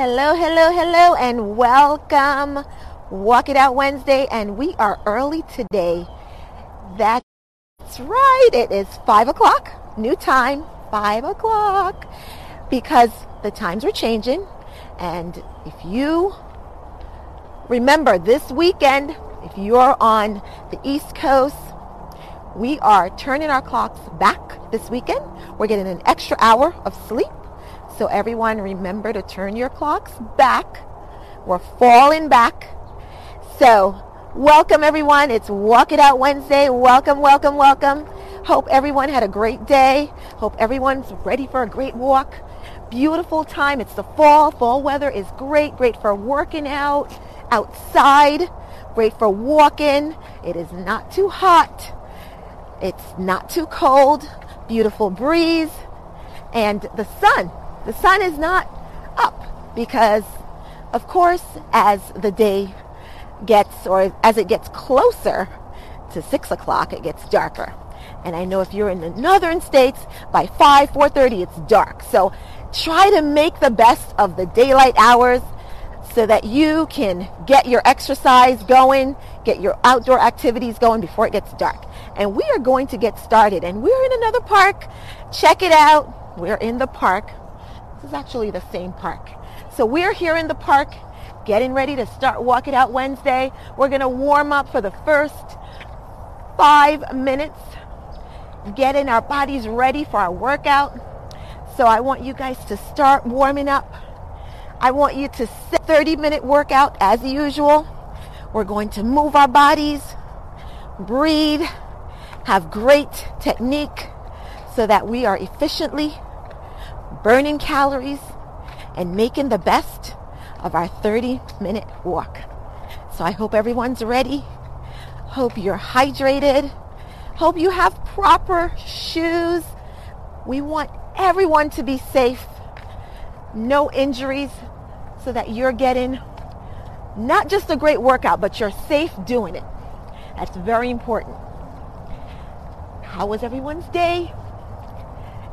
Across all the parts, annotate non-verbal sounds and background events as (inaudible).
Hello, hello, hello, and welcome. Walk It Out Wednesday, and we are early today. That's right, it is 5 o'clock, new time, 5 o'clock, because the times are changing. And if you remember this weekend, if you're on the East Coast, we are turning our clocks back this weekend. We're getting an extra hour of sleep. So everyone remember to turn your clocks back. We're falling back. So welcome everyone. It's Walk It Out Wednesday. Welcome, welcome, welcome. Hope everyone had a great day. Hope everyone's ready for a great walk. Beautiful time. It's the fall. Fall weather is great. Great for working out outside. Great for walking. It is not too hot. It's not too cold. Beautiful breeze. And the sun the sun is not up because, of course, as the day gets or as it gets closer to 6 o'clock, it gets darker. And I know if you're in the northern states, by 5, 4.30, it's dark. So try to make the best of the daylight hours so that you can get your exercise going, get your outdoor activities going before it gets dark. And we are going to get started. And we're in another park. Check it out. We're in the park this is actually the same park. So we're here in the park getting ready to start Walk It Out Wednesday. We're going to warm up for the first five minutes, getting our bodies ready for our workout. So I want you guys to start warming up. I want you to set 30 minute workout as usual. We're going to move our bodies, breathe, have great technique so that we are efficiently burning calories, and making the best of our 30 minute walk. So I hope everyone's ready. Hope you're hydrated. Hope you have proper shoes. We want everyone to be safe. No injuries so that you're getting not just a great workout, but you're safe doing it. That's very important. How was everyone's day?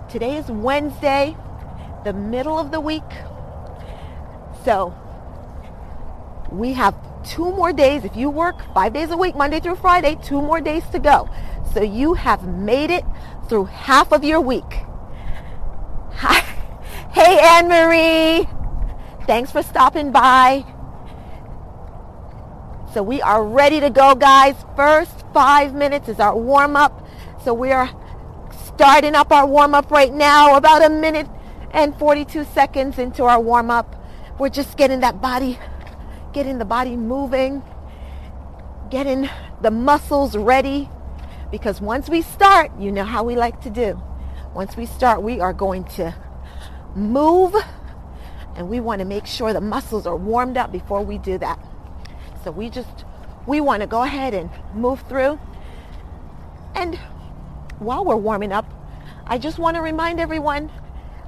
Today is Wednesday the middle of the week. So we have two more days. If you work five days a week, Monday through Friday, two more days to go. So you have made it through half of your week. Hi. (laughs) Hey, Anne Marie. Thanks for stopping by. So we are ready to go, guys. First five minutes is our warm up. So we are starting up our warm up right now, about a minute and 42 seconds into our warm up, we're just getting that body, getting the body moving, getting the muscles ready. Because once we start, you know how we like to do. Once we start, we are going to move and we want to make sure the muscles are warmed up before we do that. So we just, we want to go ahead and move through. And while we're warming up, I just want to remind everyone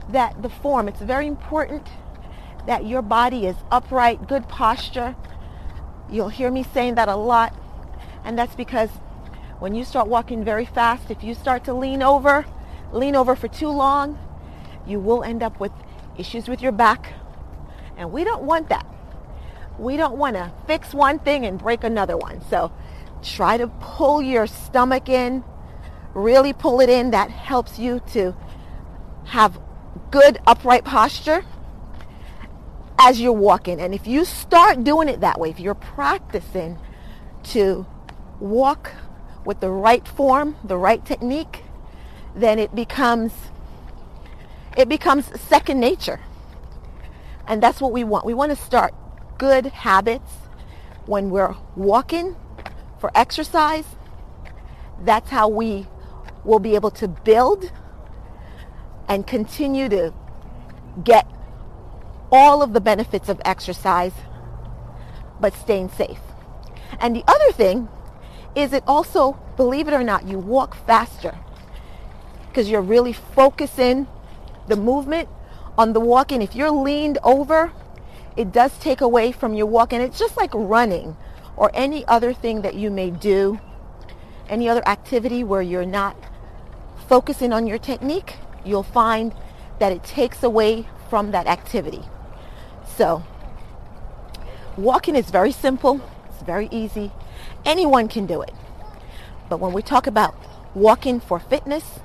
that the form, it's very important that your body is upright, good posture. You'll hear me saying that a lot. And that's because when you start walking very fast, if you start to lean over, lean over for too long, you will end up with issues with your back. And we don't want that. We don't want to fix one thing and break another one. So try to pull your stomach in, really pull it in. That helps you to have good upright posture as you're walking. And if you start doing it that way, if you're practicing to walk with the right form, the right technique, then it becomes it becomes second nature. And that's what we want. We want to start good habits when we're walking for exercise. That's how we will be able to build and continue to get all of the benefits of exercise, but staying safe. And the other thing is it also, believe it or not, you walk faster because you're really focusing the movement on the walking. If you're leaned over, it does take away from your walking. It's just like running or any other thing that you may do, any other activity where you're not focusing on your technique you'll find that it takes away from that activity. So, walking is very simple, it's very easy. Anyone can do it. But when we talk about walking for fitness,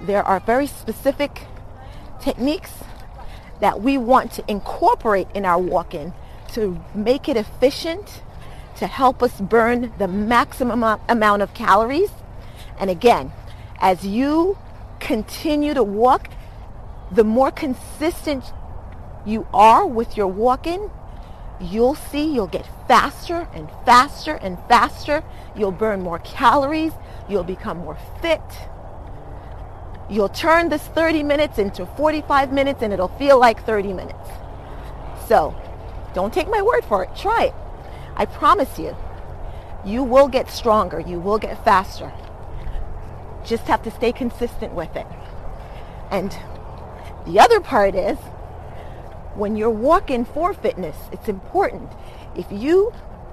there are very specific techniques that we want to incorporate in our walking to make it efficient, to help us burn the maximum amount of calories. And again, as you continue to walk, the more consistent you are with your walking, you'll see you'll get faster and faster and faster. You'll burn more calories. You'll become more fit. You'll turn this 30 minutes into 45 minutes and it'll feel like 30 minutes. So don't take my word for it. Try it. I promise you, you will get stronger. You will get faster. Just have to stay consistent with it. And the other part is when you're walking for fitness, it's important. If you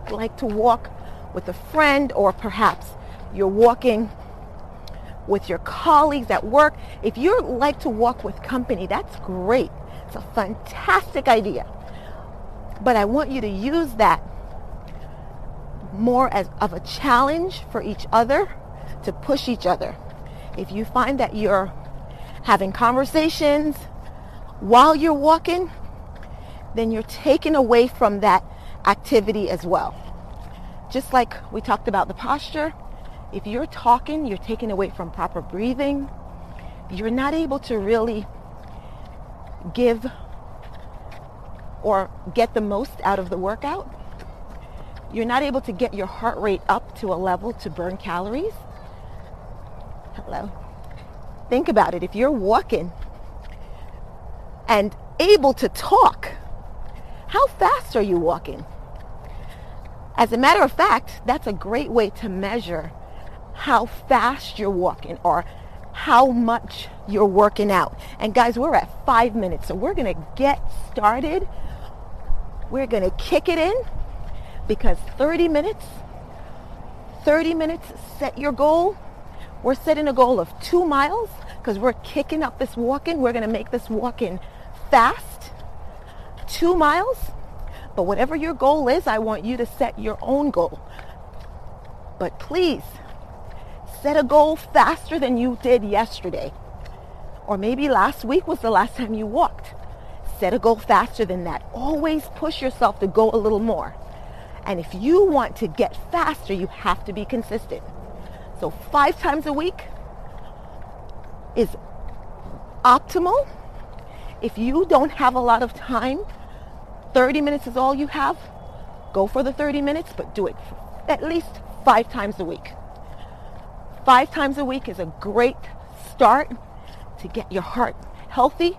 like to walk with a friend or perhaps you're walking with your colleagues at work, if you like to walk with company, that's great. It's a fantastic idea. But I want you to use that more as of a challenge for each other to push each other. If you find that you're having conversations while you're walking, then you're taken away from that activity as well. Just like we talked about the posture, if you're talking, you're taken away from proper breathing. You're not able to really give or get the most out of the workout. You're not able to get your heart rate up to a level to burn calories. Hello. Think about it. If you're walking and able to talk, how fast are you walking? As a matter of fact, that's a great way to measure how fast you're walking or how much you're working out. And guys, we're at five minutes, so we're going to get started. We're going to kick it in because 30 minutes, 30 minutes, set your goal. We're setting a goal of two miles because we're kicking up this walking. We're going to make this walking fast two miles. But whatever your goal is, I want you to set your own goal. But please, set a goal faster than you did yesterday. Or maybe last week was the last time you walked. Set a goal faster than that. Always push yourself to go a little more. And if you want to get faster, you have to be consistent. So five times a week is optimal if you don't have a lot of time, 30 minutes is all you have, go for the 30 minutes, but do it at least five times a week. Five times a week is a great start to get your heart healthy.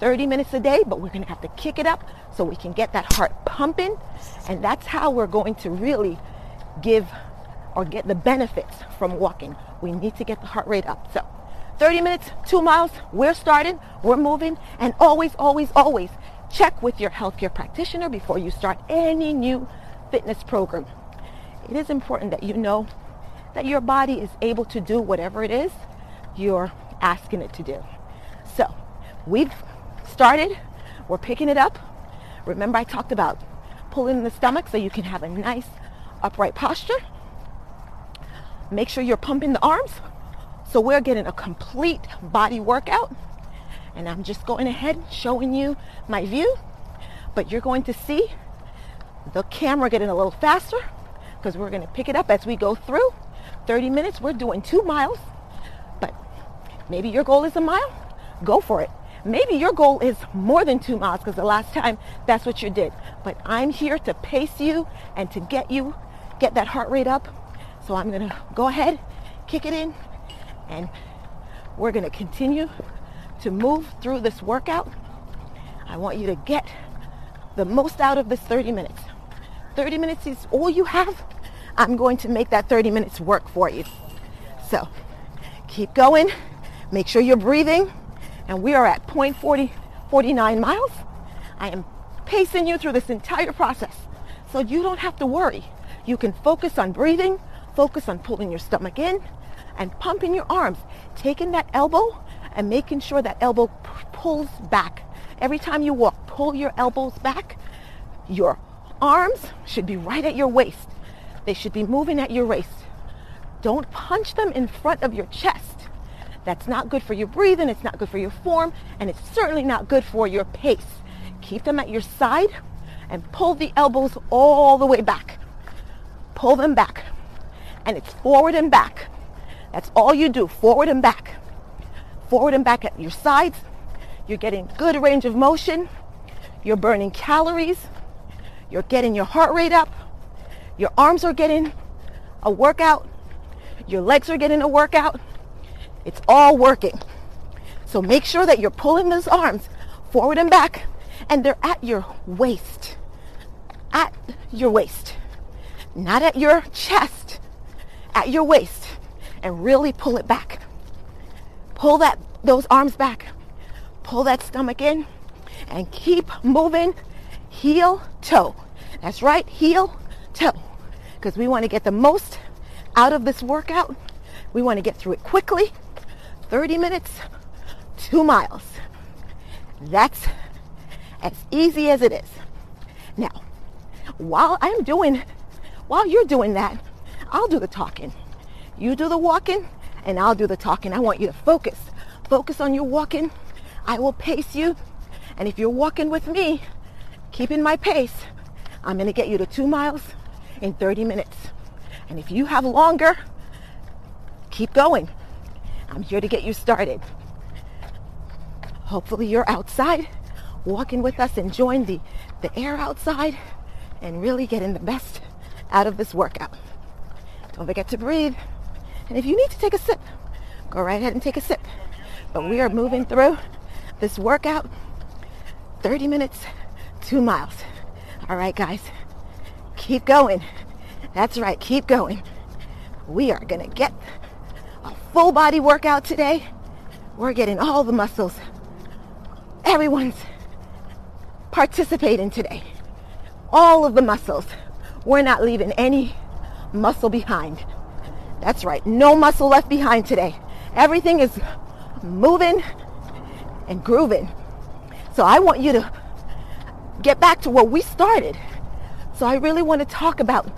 30 minutes a day, but we're going to have to kick it up so we can get that heart pumping. And that's how we're going to really give or get the benefits from walking. We need to get the heart rate up. So 30 minutes, two miles, we're starting, we're moving, and always, always, always check with your healthcare practitioner before you start any new fitness program. It is important that you know that your body is able to do whatever it is you're asking it to do. So we've started, we're picking it up. Remember I talked about pulling the stomach so you can have a nice upright posture. Make sure you're pumping the arms so we're getting a complete body workout. And I'm just going ahead showing you my view. But you're going to see the camera getting a little faster because we're going to pick it up as we go through. 30 minutes, we're doing two miles. But maybe your goal is a mile. Go for it. Maybe your goal is more than two miles because the last time that's what you did. But I'm here to pace you and to get you, get that heart rate up. So I'm going to go ahead, kick it in, and we're going to continue to move through this workout. I want you to get the most out of this 30 minutes. 30 minutes is all you have. I'm going to make that 30 minutes work for you. So keep going. Make sure you're breathing. And we are at 0.40, 49 miles. I am pacing you through this entire process. So you don't have to worry. You can focus on breathing, focus on pulling your stomach in, and pumping your arms, taking that elbow and making sure that elbow pulls back. Every time you walk, pull your elbows back. Your arms should be right at your waist. They should be moving at your waist. Don't punch them in front of your chest. That's not good for your breathing, it's not good for your form, and it's certainly not good for your pace. Keep them at your side and pull the elbows all the way back. Pull them back. And it's forward and back. That's all you do, forward and back. Forward and back at your sides. You're getting good range of motion. You're burning calories. You're getting your heart rate up. Your arms are getting a workout. Your legs are getting a workout. It's all working. So make sure that you're pulling those arms forward and back and they're at your waist. At your waist. Not at your chest. At your waist. And really pull it back. Pull that those arms back. Pull that stomach in and keep moving heel toe. That's right, heel toe. Because we want to get the most out of this workout. We want to get through it quickly. 30 minutes, two miles. That's as easy as it is. Now, while I'm doing, while you're doing that, I'll do the talking. You do the walking and I'll do the talking. I want you to focus. Focus on your walking. I will pace you. And if you're walking with me, keeping my pace, I'm going to get you to two miles in 30 minutes. And if you have longer, keep going. I'm here to get you started. Hopefully you're outside walking with us, enjoying the, the air outside and really getting the best out of this workout. Don't forget to breathe. And if you need to take a sip, go right ahead and take a sip. But we are moving through this workout 30 minutes, two miles. All right, guys, keep going. That's right, keep going. We are going to get a full body workout today. We're getting all the muscles. Everyone's participating today. All of the muscles. We're not leaving any muscle behind. That's right, no muscle left behind today. Everything is moving and grooving. So I want you to get back to where we started. So I really want to talk about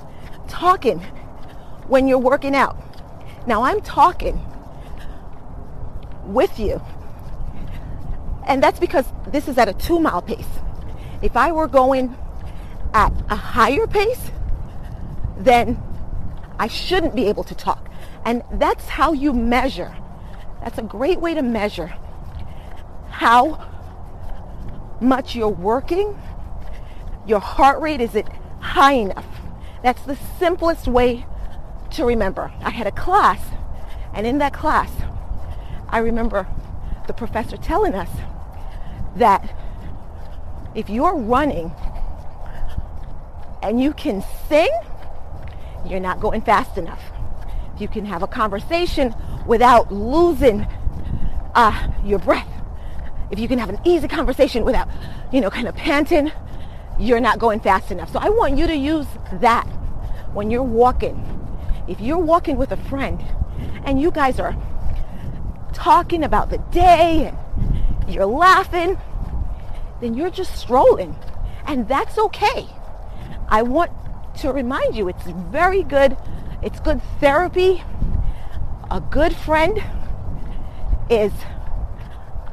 talking when you're working out. Now I'm talking with you. And that's because this is at a two mile pace. If I were going at a higher pace, then I shouldn't be able to talk. And that's how you measure. That's a great way to measure how much you're working. Your heart rate is it high enough? That's the simplest way to remember. I had a class, and in that class, I remember the professor telling us that if you're running and you can sing, you're not going fast enough. If you can have a conversation without losing uh, your breath, if you can have an easy conversation without, you know, kind of panting, you're not going fast enough. So I want you to use that when you're walking. If you're walking with a friend and you guys are talking about the day and you're laughing, then you're just strolling. And that's okay. I want to remind you it's very good. It's good therapy. A good friend is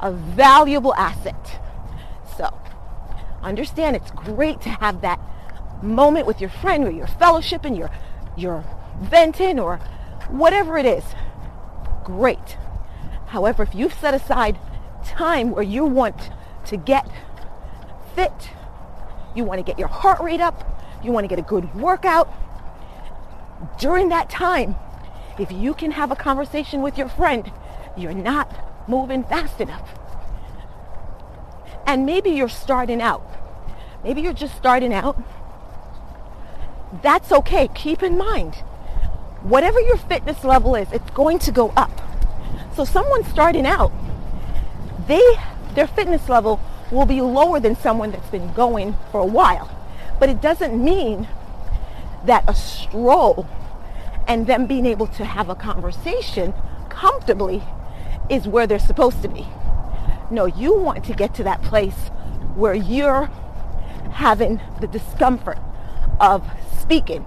a valuable asset. So understand it's great to have that moment with your friend where you're fellowshipping, you're, you're venting or whatever it is. Great. However, if you've set aside time where you want to get fit, you want to get your heart rate up, you want to get a good workout, during that time, if you can have a conversation with your friend, you're not moving fast enough. And maybe you're starting out. Maybe you're just starting out. That's okay. Keep in mind, whatever your fitness level is, it's going to go up. So someone starting out, they their fitness level will be lower than someone that's been going for a while. But it doesn't mean that a stroll and them being able to have a conversation comfortably is where they're supposed to be. No, you want to get to that place where you're having the discomfort of speaking,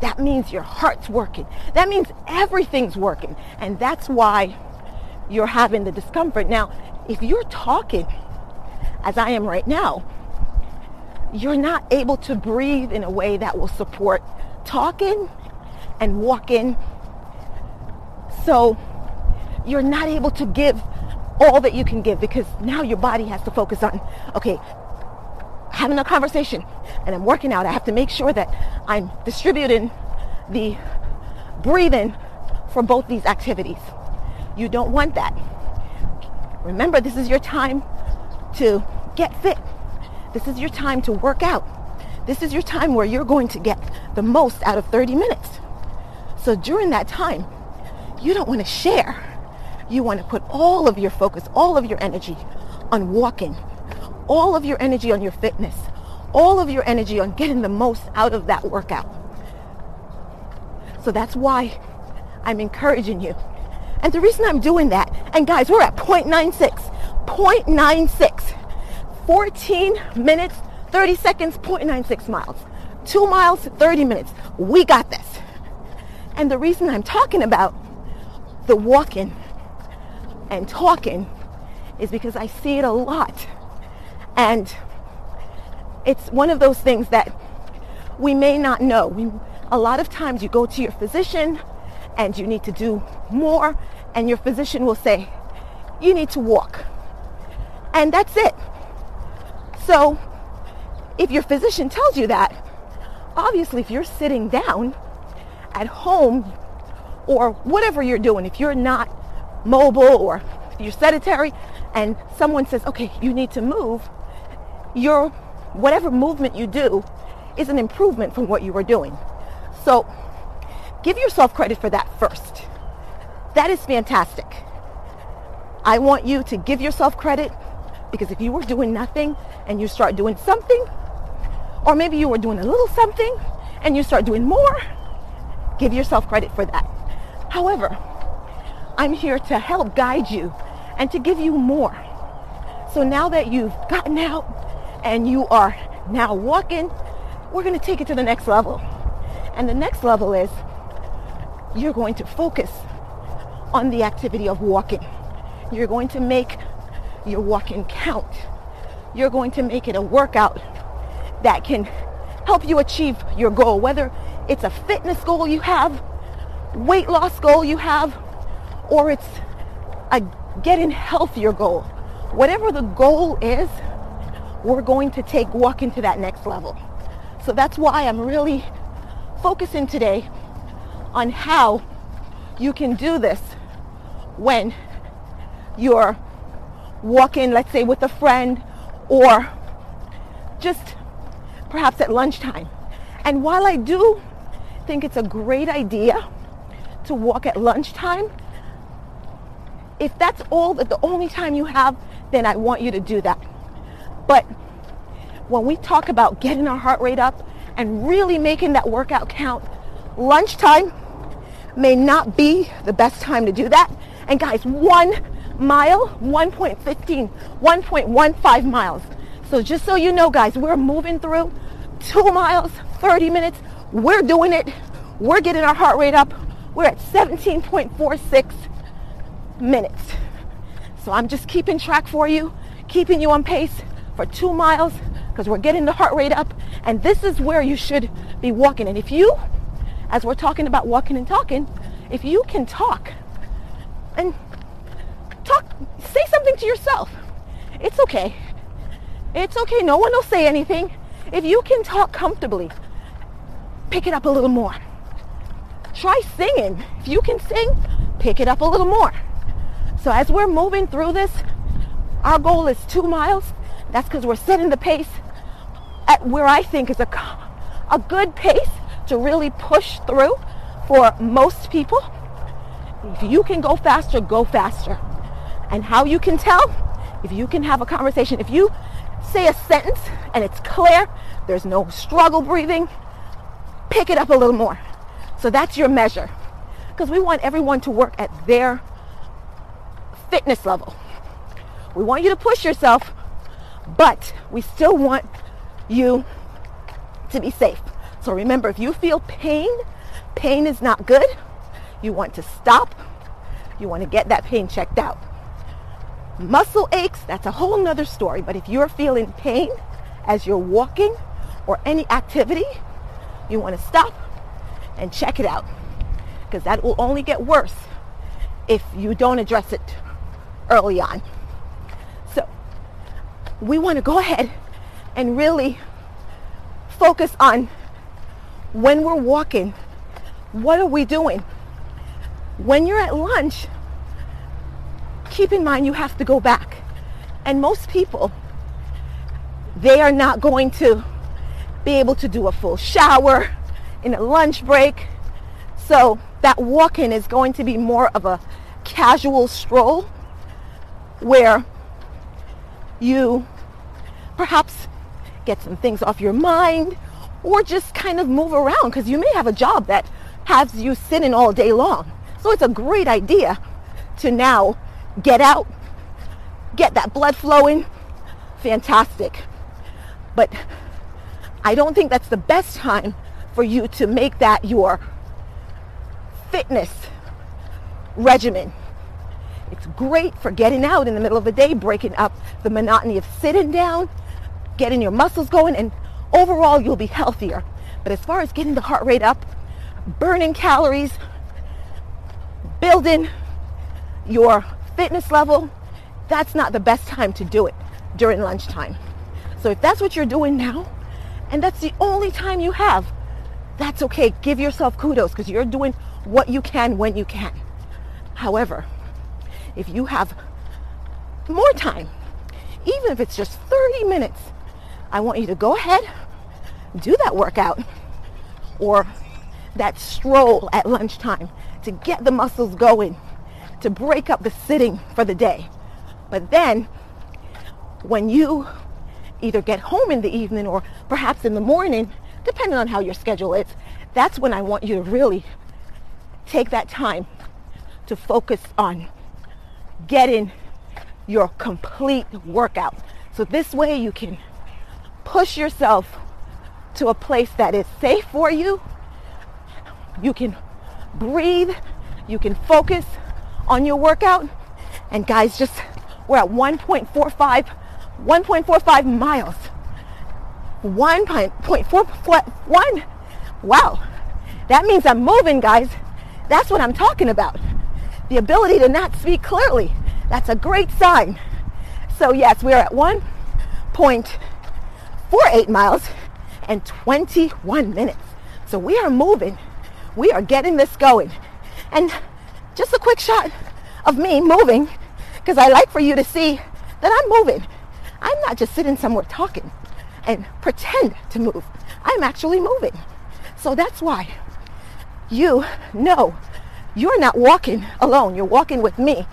that means your heart's working. That means everything's working. And that's why you're having the discomfort. Now, if you're talking, as I am right now, you're not able to breathe in a way that will support talking and walking. So you're not able to give all that you can give because now your body has to focus on, okay, having a conversation and I'm working out. I have to make sure that I'm distributing the breathing for both these activities. You don't want that. Remember, this is your time to get fit. This is your time to work out. This is your time where you're going to get the most out of 30 minutes. So during that time, you don't want to share. You want to put all of your focus, all of your energy on walking, all of your energy on your fitness, all of your energy on getting the most out of that workout. So that's why I'm encouraging you. And the reason I'm doing that, and guys, we're at 0.96, 0.96, 14 minutes, 30 seconds, 0.96 miles. Two miles, 30 minutes. We got this. And the reason I'm talking about the walking and talking is because I see it a lot. And it's one of those things that we may not know. We, a lot of times you go to your physician and you need to do more and your physician will say, you need to walk. And that's it. So if your physician tells you that, obviously if you're sitting down at home or whatever you're doing, if you're not mobile or you're sedentary and someone says, okay, you need to move, your whatever movement you do is an improvement from what you were doing. So give yourself credit for that first. That is fantastic. I want you to give yourself credit because if you were doing nothing and you start doing something, or maybe you were doing a little something and you start doing more, give yourself credit for that. However, I'm here to help guide you and to give you more. So now that you've gotten out and you are now walking, we're going to take it to the next level. And the next level is you're going to focus on the activity of walking. You're going to make your walking count. You're going to make it a workout that can help you achieve your goal, whether it's a fitness goal you have, weight loss goal you have, or it's a getting healthier goal. Whatever the goal is, we're going to take walking to that next level. So that's why I'm really focusing today on how you can do this when you're walking, let's say with a friend or just perhaps at lunchtime. And while I do think it's a great idea to walk at lunchtime, if that's all that the only time you have, then I want you to do that. But when we talk about getting our heart rate up and really making that workout count, lunchtime may not be the best time to do that. And guys, one mile, 1.15, 1.15 miles. So just so you know, guys, we're moving through two miles, 30 minutes. We're doing it. We're getting our heart rate up. We're at 17.46 minutes. So I'm just keeping track for you, keeping you on pace for two miles because we're getting the heart rate up. And this is where you should be walking. And if you, as we're talking about walking and talking, if you can talk and talk, say something to yourself. It's okay. It's okay. No one will say anything. If you can talk comfortably, pick it up a little more. Try singing. If you can sing, pick it up a little more. So as we're moving through this, our goal is two miles. That's because we're setting the pace at where I think is a, a good pace to really push through for most people. If you can go faster, go faster. And how you can tell? If you can have a conversation, if you say a sentence and it's clear, there's no struggle breathing, pick it up a little more. So that's your measure. Because we want everyone to work at their fitness level. We want you to push yourself, But we still want you to be safe. So remember, if you feel pain, pain is not good. You want to stop. You want to get that pain checked out. Muscle aches, that's a whole nother story. But if you're feeling pain as you're walking or any activity, you want to stop and check it out because that will only get worse if you don't address it early on. So we want to go ahead and really focus on when we're walking, what are we doing? When you're at lunch, keep in mind you have to go back. And most people, they are not going to be able to do a full shower in a lunch break. So that walking is going to be more of a casual stroll where you perhaps get some things off your mind or just kind of move around because you may have a job that has you sitting all day long. So it's a great idea to now get out, get that blood flowing. Fantastic. But I don't think that's the best time for you to make that your fitness regimen. It's great for getting out in the middle of the day, breaking up the monotony of sitting down, getting your muscles going, and overall you'll be healthier. But as far as getting the heart rate up, burning calories, building your fitness level, that's not the best time to do it during lunchtime. So if that's what you're doing now, and that's the only time you have, that's okay. Give yourself kudos because you're doing what you can when you can. However, if you have more time, even if it's just 30 minutes, I want you to go ahead, do that workout or that stroll at lunchtime to get the muscles going, to break up the sitting for the day. But then when you either get home in the evening or perhaps in the morning, depending on how your schedule is, that's when I want you to really take that time to focus on getting your complete workout. So this way you can push yourself to a place that is safe for you. You can breathe, you can focus on your workout. And guys, just we're at 1.45 1.45 miles. 1.41. Wow. That means I'm moving, guys. That's what I'm talking about. The ability to not speak clearly. That's a great sign. So yes, we're at 1.48 miles and 21 minutes. So we are moving. We are getting this going. And just a quick shot of me moving because I like for you to see that I'm moving. I'm not just sitting somewhere talking and pretend to move. I'm actually moving. So that's why you know you're not walking alone. You're walking with me.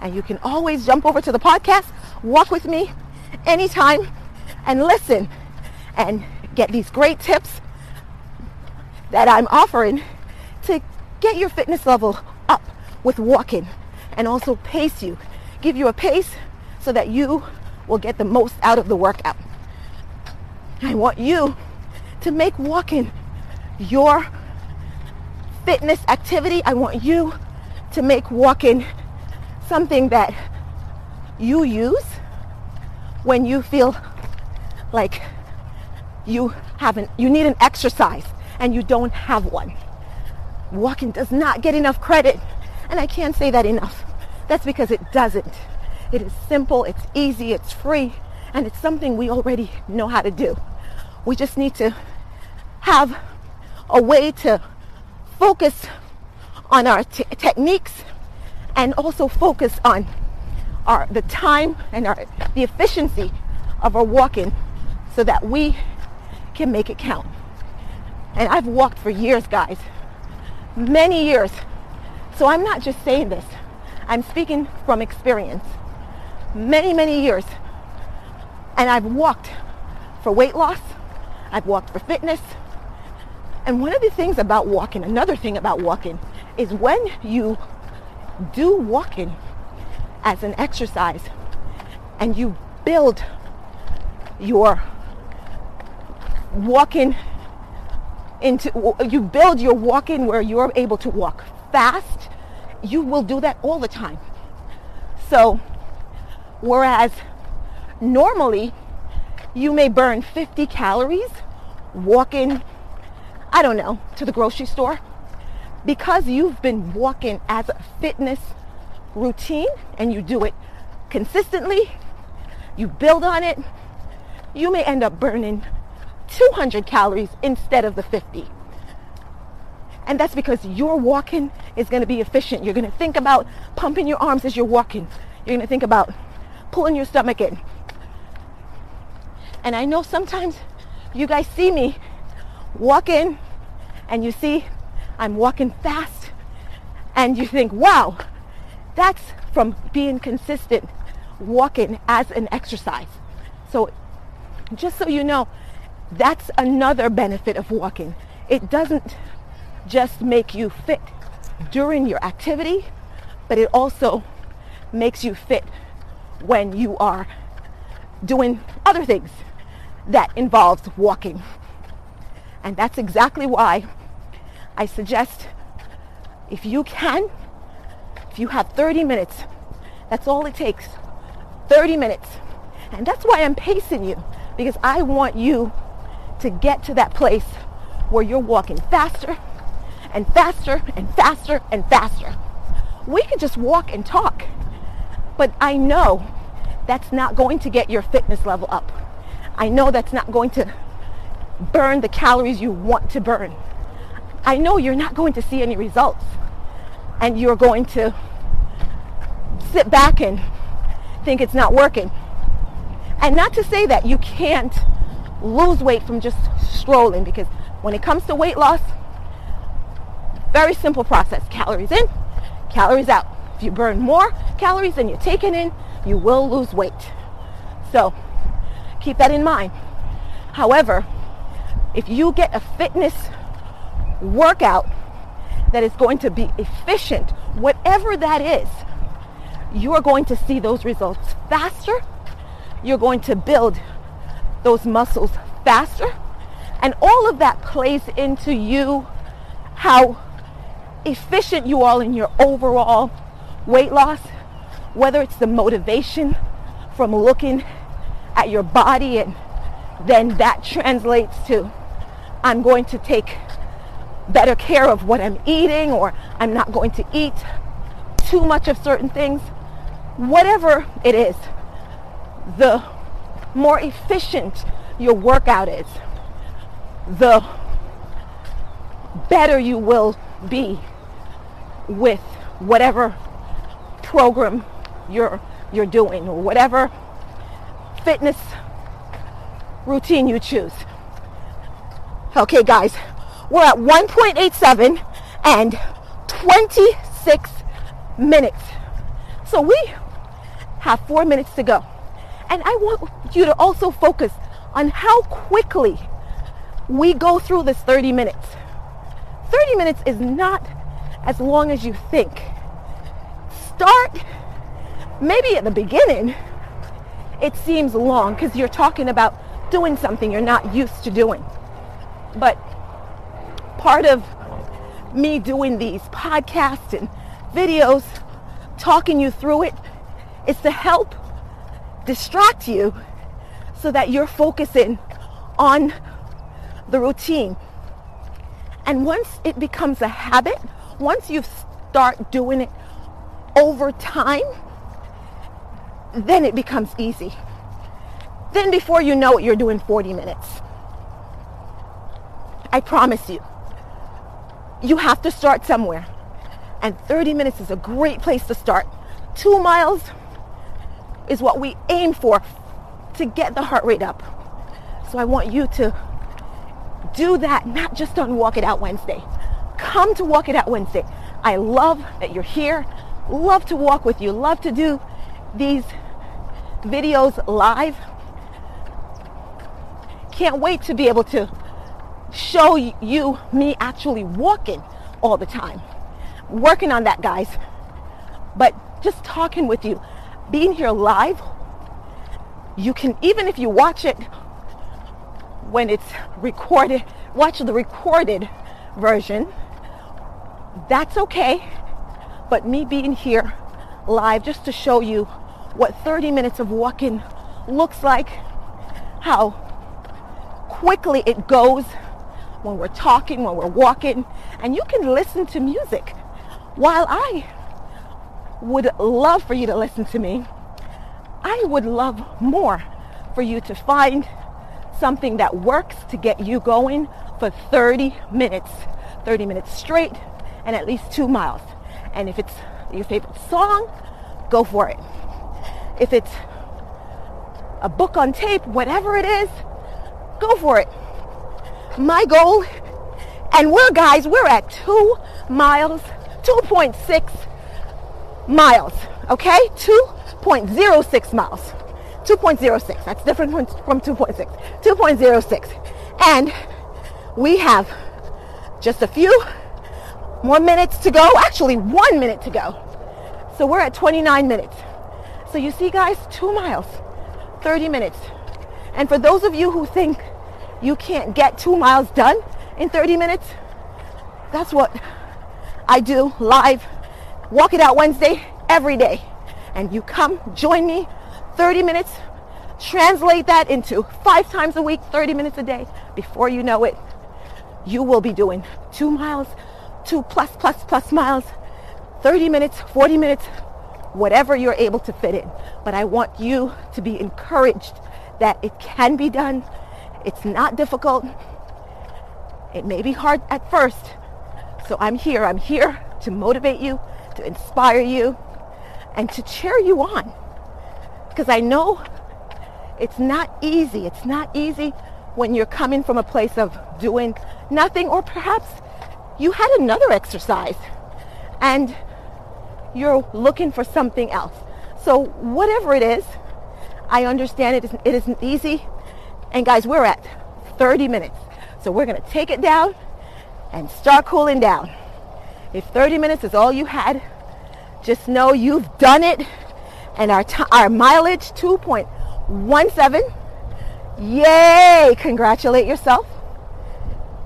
And you can always jump over to the podcast, walk with me anytime, and listen and get these great tips that I'm offering to get your fitness level with walking and also pace you. Give you a pace so that you will get the most out of the workout. I want you to make walking your fitness activity. I want you to make walking something that you use when you feel like you haven't you need an exercise and you don't have one. Walking does not get enough credit and I can't say that enough. That's because it doesn't. It is simple, it's easy, it's free, and it's something we already know how to do. We just need to have a way to focus on our t- techniques and also focus on our the time and our the efficiency of our walking so that we can make it count. And I've walked for years, guys. Many years. So I'm not just saying this. I'm speaking from experience many, many years. And I've walked for weight loss. I've walked for fitness. And one of the things about walking, another thing about walking, is when you do walking as an exercise and you build you're walking into, you build your walking where you're able to walk fast, you will do that all the time. So, whereas normally you may burn 50 calories walking, I don't know, to the grocery store, because you've been walking as a fitness routine and you do it consistently, you build on it, you may end up burning 200 calories instead of the 50. And that's because your walking is going to be efficient. You're going to think about pumping your arms as you're walking. You're going to think about pulling your stomach in. And I know sometimes you guys see me walking and you see I'm walking fast and you think, wow, that's from being consistent walking as an exercise. So just so you know, that's another benefit of walking. It doesn't just make you fit during your activity, but it also makes you fit when you are doing other things that involves walking. And that's exactly why I suggest if you can, if you have 30 minutes, that's all it takes. 30 minutes. And that's why I'm pacing you because I want you to get to that place where you're walking faster and faster and faster and faster. We could just walk and talk, but I know that's not going to get your fitness level up. I know that's not going to burn the calories you want to burn. I know you're not going to see any results and you're going to sit back and think it's not working. And not to say that you can't lose weight from just strolling because when it comes to weight loss, very simple process. Calories in, calories out. If you burn more calories than you're taking in, you will lose weight. So keep that in mind. However, if you get a fitness workout that is going to be efficient, whatever that is, you are going to see those results faster. You're going to build those muscles faster. And all of that plays into you how efficient you are in your overall weight loss, whether it's the motivation from looking at your body and then that translates to I'm going to take better care of what I'm eating or I'm not going to eat too much of certain things. Whatever it is, the more efficient your workout is, the better you will be with whatever program you're you're doing or whatever fitness routine you choose. Okay guys, we're at 1.87 and 26 minutes. So we have four minutes to go. And I want you to also focus on how quickly we go through this 30 minutes. 30 minutes is not as long as you think. Start maybe at the beginning. It seems long because you're talking about doing something you're not used to doing. But part of me doing these podcasts and videos, talking you through it, is to help distract you so that you're focusing on the routine. And once it becomes a habit, once you start doing it over time, then it becomes easy. Then before you know it, you're doing 40 minutes. I promise you. You have to start somewhere. And 30 minutes is a great place to start. Two miles, is what we aim for to get the heart rate up. So I want you to do that, not just on Walk It Out Wednesday. Come to Walk It Out Wednesday. I love that you're here. Love to walk with you. Love to do these videos live. Can't wait to be able to show you me actually walking all the time. Working on that, guys. But just talking with you being here live You can, even if you watch it when it's recorded, watch the recorded version. That's okay. But me being here live just to show you what 30 minutes of walking looks like, how quickly it goes when we're talking, when we're walking, and you can listen to music. While I would love for you to listen to me, I would love more for you to find something that works to get you going for 30 minutes, 30 minutes straight, and at least two miles. And if it's your favorite song, go for it. If it's a book on tape, whatever it is, go for it. My goal, and we're guys, we're at two miles, 2.6 miles, okay? 2.06 miles. 2.06. That's different from 2.6. 2.06. And we have just a few more minutes to go. Actually, one minute to go. So we're at 29 minutes. So you see, guys, two miles, 30 minutes. And for those of you who think you can't get two miles done in 30 minutes, that's what I do live. Walk it out Wednesday every day. And you come join me 30 minutes. Translate that into five times a week, 30 minutes a day. Before you know it, you will be doing two miles, two plus, plus, plus miles, 30 minutes, 40 minutes, whatever you're able to fit in. But I want you to be encouraged that it can be done. It's not difficult. It may be hard at first. So I'm here. I'm here to motivate you, to inspire you, and to cheer you on. Because I know it's not easy. It's not easy when you're coming from a place of doing nothing, or perhaps you had another exercise and you're looking for something else. So, whatever it is, I understand it isn't, it isn't easy. And guys, we're at 30 minutes. So, we're going to take it down and start cooling down. If 30 minutes is all you had, just know you've done it. And our, t- our mileage 2.17. Yay! Congratulate yourself.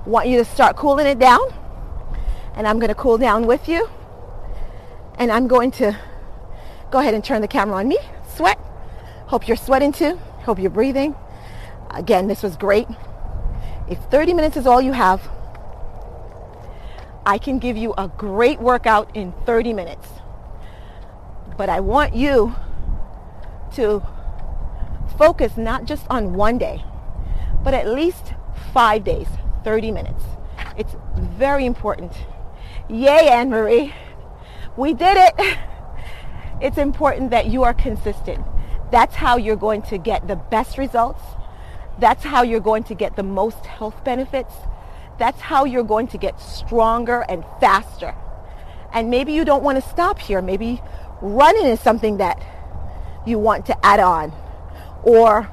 Want you to start cooling it down. And I'm going to cool down with you. And I'm going to go ahead and turn the camera on me. Sweat. Hope you're sweating too. Hope you're breathing. Again, this was great. If 30 minutes is all you have, I can give you a great workout in 30 minutes. But I want you to focus not just on one day, but at least five days, 30 minutes. It's very important. Yay, Anne Marie. We did it. It's important that you are consistent. That's how you're going to get the best results. That's how you're going to get the most health benefits. That's how you're going to get stronger and faster. And maybe you don't want to stop here. Maybe running is something that you want to add on or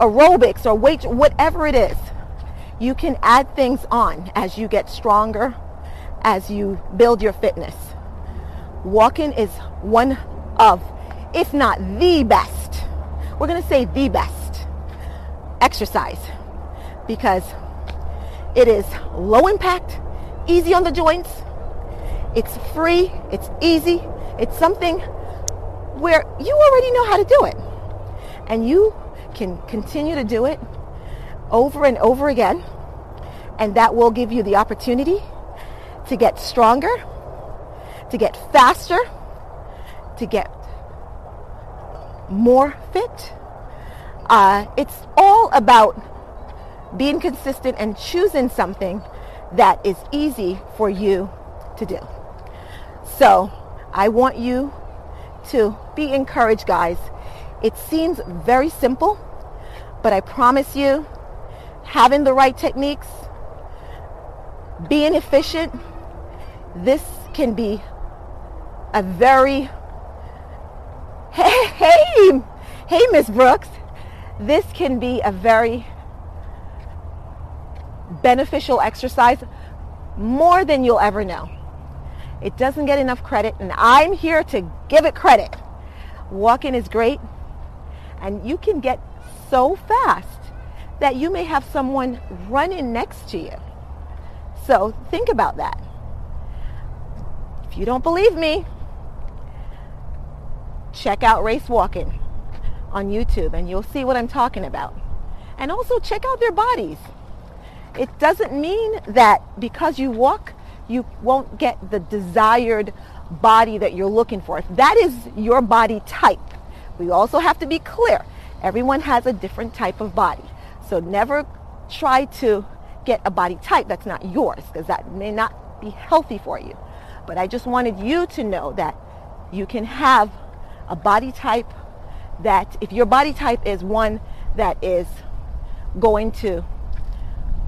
aerobics or weight, whatever it is. You can add things on as you get stronger, as you build your fitness. Walking is one of, if not the best, we're going to say the best exercise because it is low impact, easy on the joints, it's free, it's easy, it's something where you already know how to do it. And you can continue to do it over and over again. And that will give you the opportunity to get stronger, to get faster, to get more fit. Uh, it's all about being consistent and choosing something that is easy for you to do. So I want you to be encouraged, guys. It seems very simple, but I promise you, having the right techniques, being efficient, this can be a very hey (laughs) hey hey Miss Brooks, this can be a very beneficial exercise more than you'll ever know. It doesn't get enough credit, and I'm here to give it credit. Walking is great, And you can get so fast that you may have someone running next to you. So think about that. If you don't believe me, check out Race Walking on YouTube and you'll see what I'm talking about. And also check out their bodies. It doesn't mean that because you walk, you won't get the desired body that you're looking for. If that is your body type, we also have to be clear. Everyone has a different type of body. So never try to get a body type that's not yours because that may not be healthy for you. But I just wanted you to know that you can have a body type that if your body type is one that is going to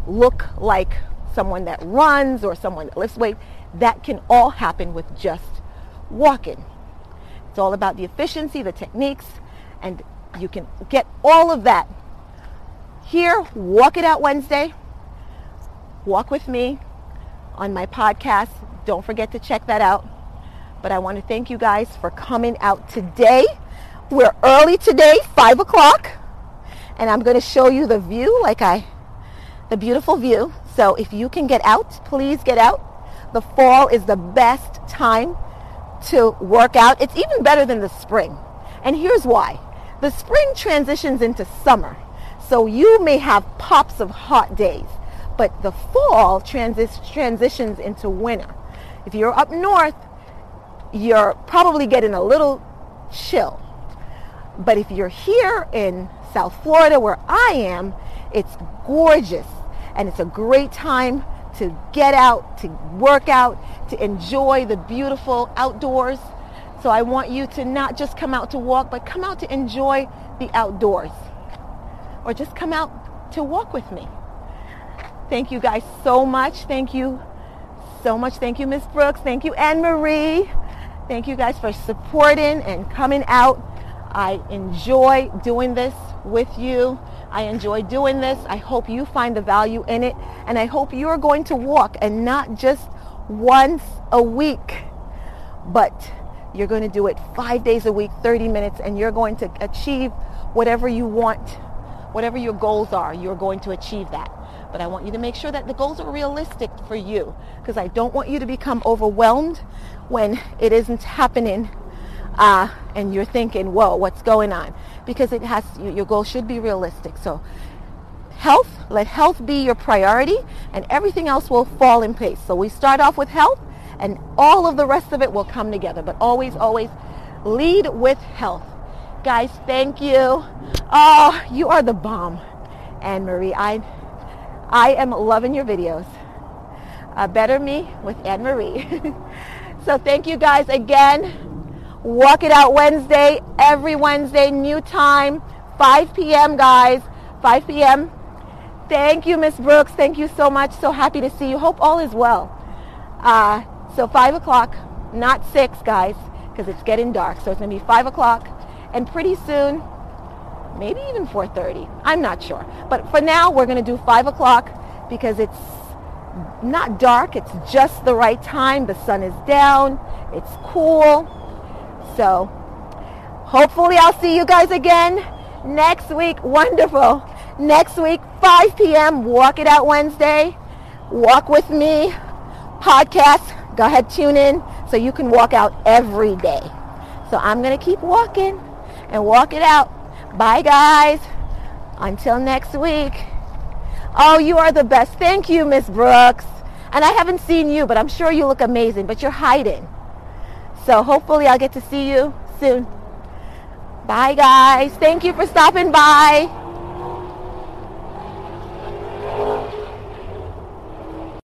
look like someone that runs or someone that lifts weight, that can all happen with just walking. It's all about the efficiency, the techniques, and you can get all of that here. Walk It Out Wednesday. Walk with me on my podcast. Don't forget to check that out. But I want to thank you guys for coming out today. We're early today, 5 o'clock. And I'm going to show you the view like I, the beautiful view. So if you can get out, please get out. The fall is the best time to work out. It's even better than the spring. And here's why. The spring transitions into summer. So you may have pops of hot days, but the fall transi- transitions into winter. If you're up north, you're probably getting a little chill. But if you're here in South Florida where I am, it's gorgeous and it's a great time to get out, to work out, to enjoy the beautiful outdoors. So I want you to not just come out to walk, but come out to enjoy the outdoors. Or just come out to walk with me. Thank you guys so much. Thank you so much. Thank you, Miss Brooks. Thank you, Anne Marie. Thank you guys for supporting and coming out. I enjoy doing this with you. I enjoy doing this. I hope you find the value in it. And I hope you're going to walk and not just once a week, but you're going to do it five days a week, 30 minutes, and you're going to achieve whatever you want, whatever your goals are, you're going to achieve that. But I want you to make sure that the goals are realistic for you because I don't want you to become overwhelmed when it isn't happening uh, and you're thinking, whoa, what's going on? Because it has, your goal should be realistic. So health, let health be your priority and everything else will fall in place. So we start off with health and all of the rest of it will come together. But always, always lead with health. Guys, thank you. Oh, you are the bomb. Anne Marie, I, I am loving your videos. Uh, Better Me with Anne Marie. (laughs) so thank you guys again. Walk It Out Wednesday, every Wednesday, new time, 5 p.m., guys. 5 p.m. Thank you, Miss Brooks. Thank you so much. So happy to see you. Hope all is well. Uh, so 5 o'clock, not 6, guys, because it's getting dark. So it's going to be 5 o'clock. And pretty soon, maybe even 4.30. I'm not sure. But for now, we're going to do 5 o'clock because it's not dark. It's just the right time. The sun is down. It's cool. So hopefully I'll see you guys again next week. Wonderful. Next week, 5 p.m., Walk It Out Wednesday. Walk with me podcast. Go ahead, tune in so you can walk out every day. So I'm going to keep walking and walk it out. Bye, guys. Until next week. Oh, you are the best. Thank you, Miss Brooks. And I haven't seen you, but I'm sure you look amazing, but you're hiding. So hopefully I'll get to see you soon. Bye guys. Thank you for stopping by.